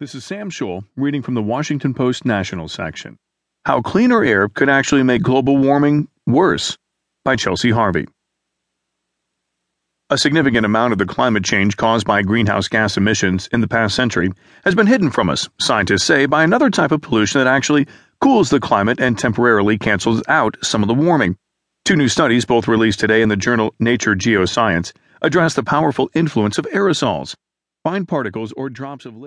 This is Sam Scholl reading from the Washington Post National section. How Cleaner Air Could Actually Make Global Warming Worse by Chelsea Harvey. A significant amount of the climate change caused by greenhouse gas emissions in the past century has been hidden from us, scientists say, by another type of pollution that actually cools the climate and temporarily cancels out some of the warming. Two new studies, both released today in the journal Nature Geoscience, address the powerful influence of aerosols, fine particles or drops of liquid.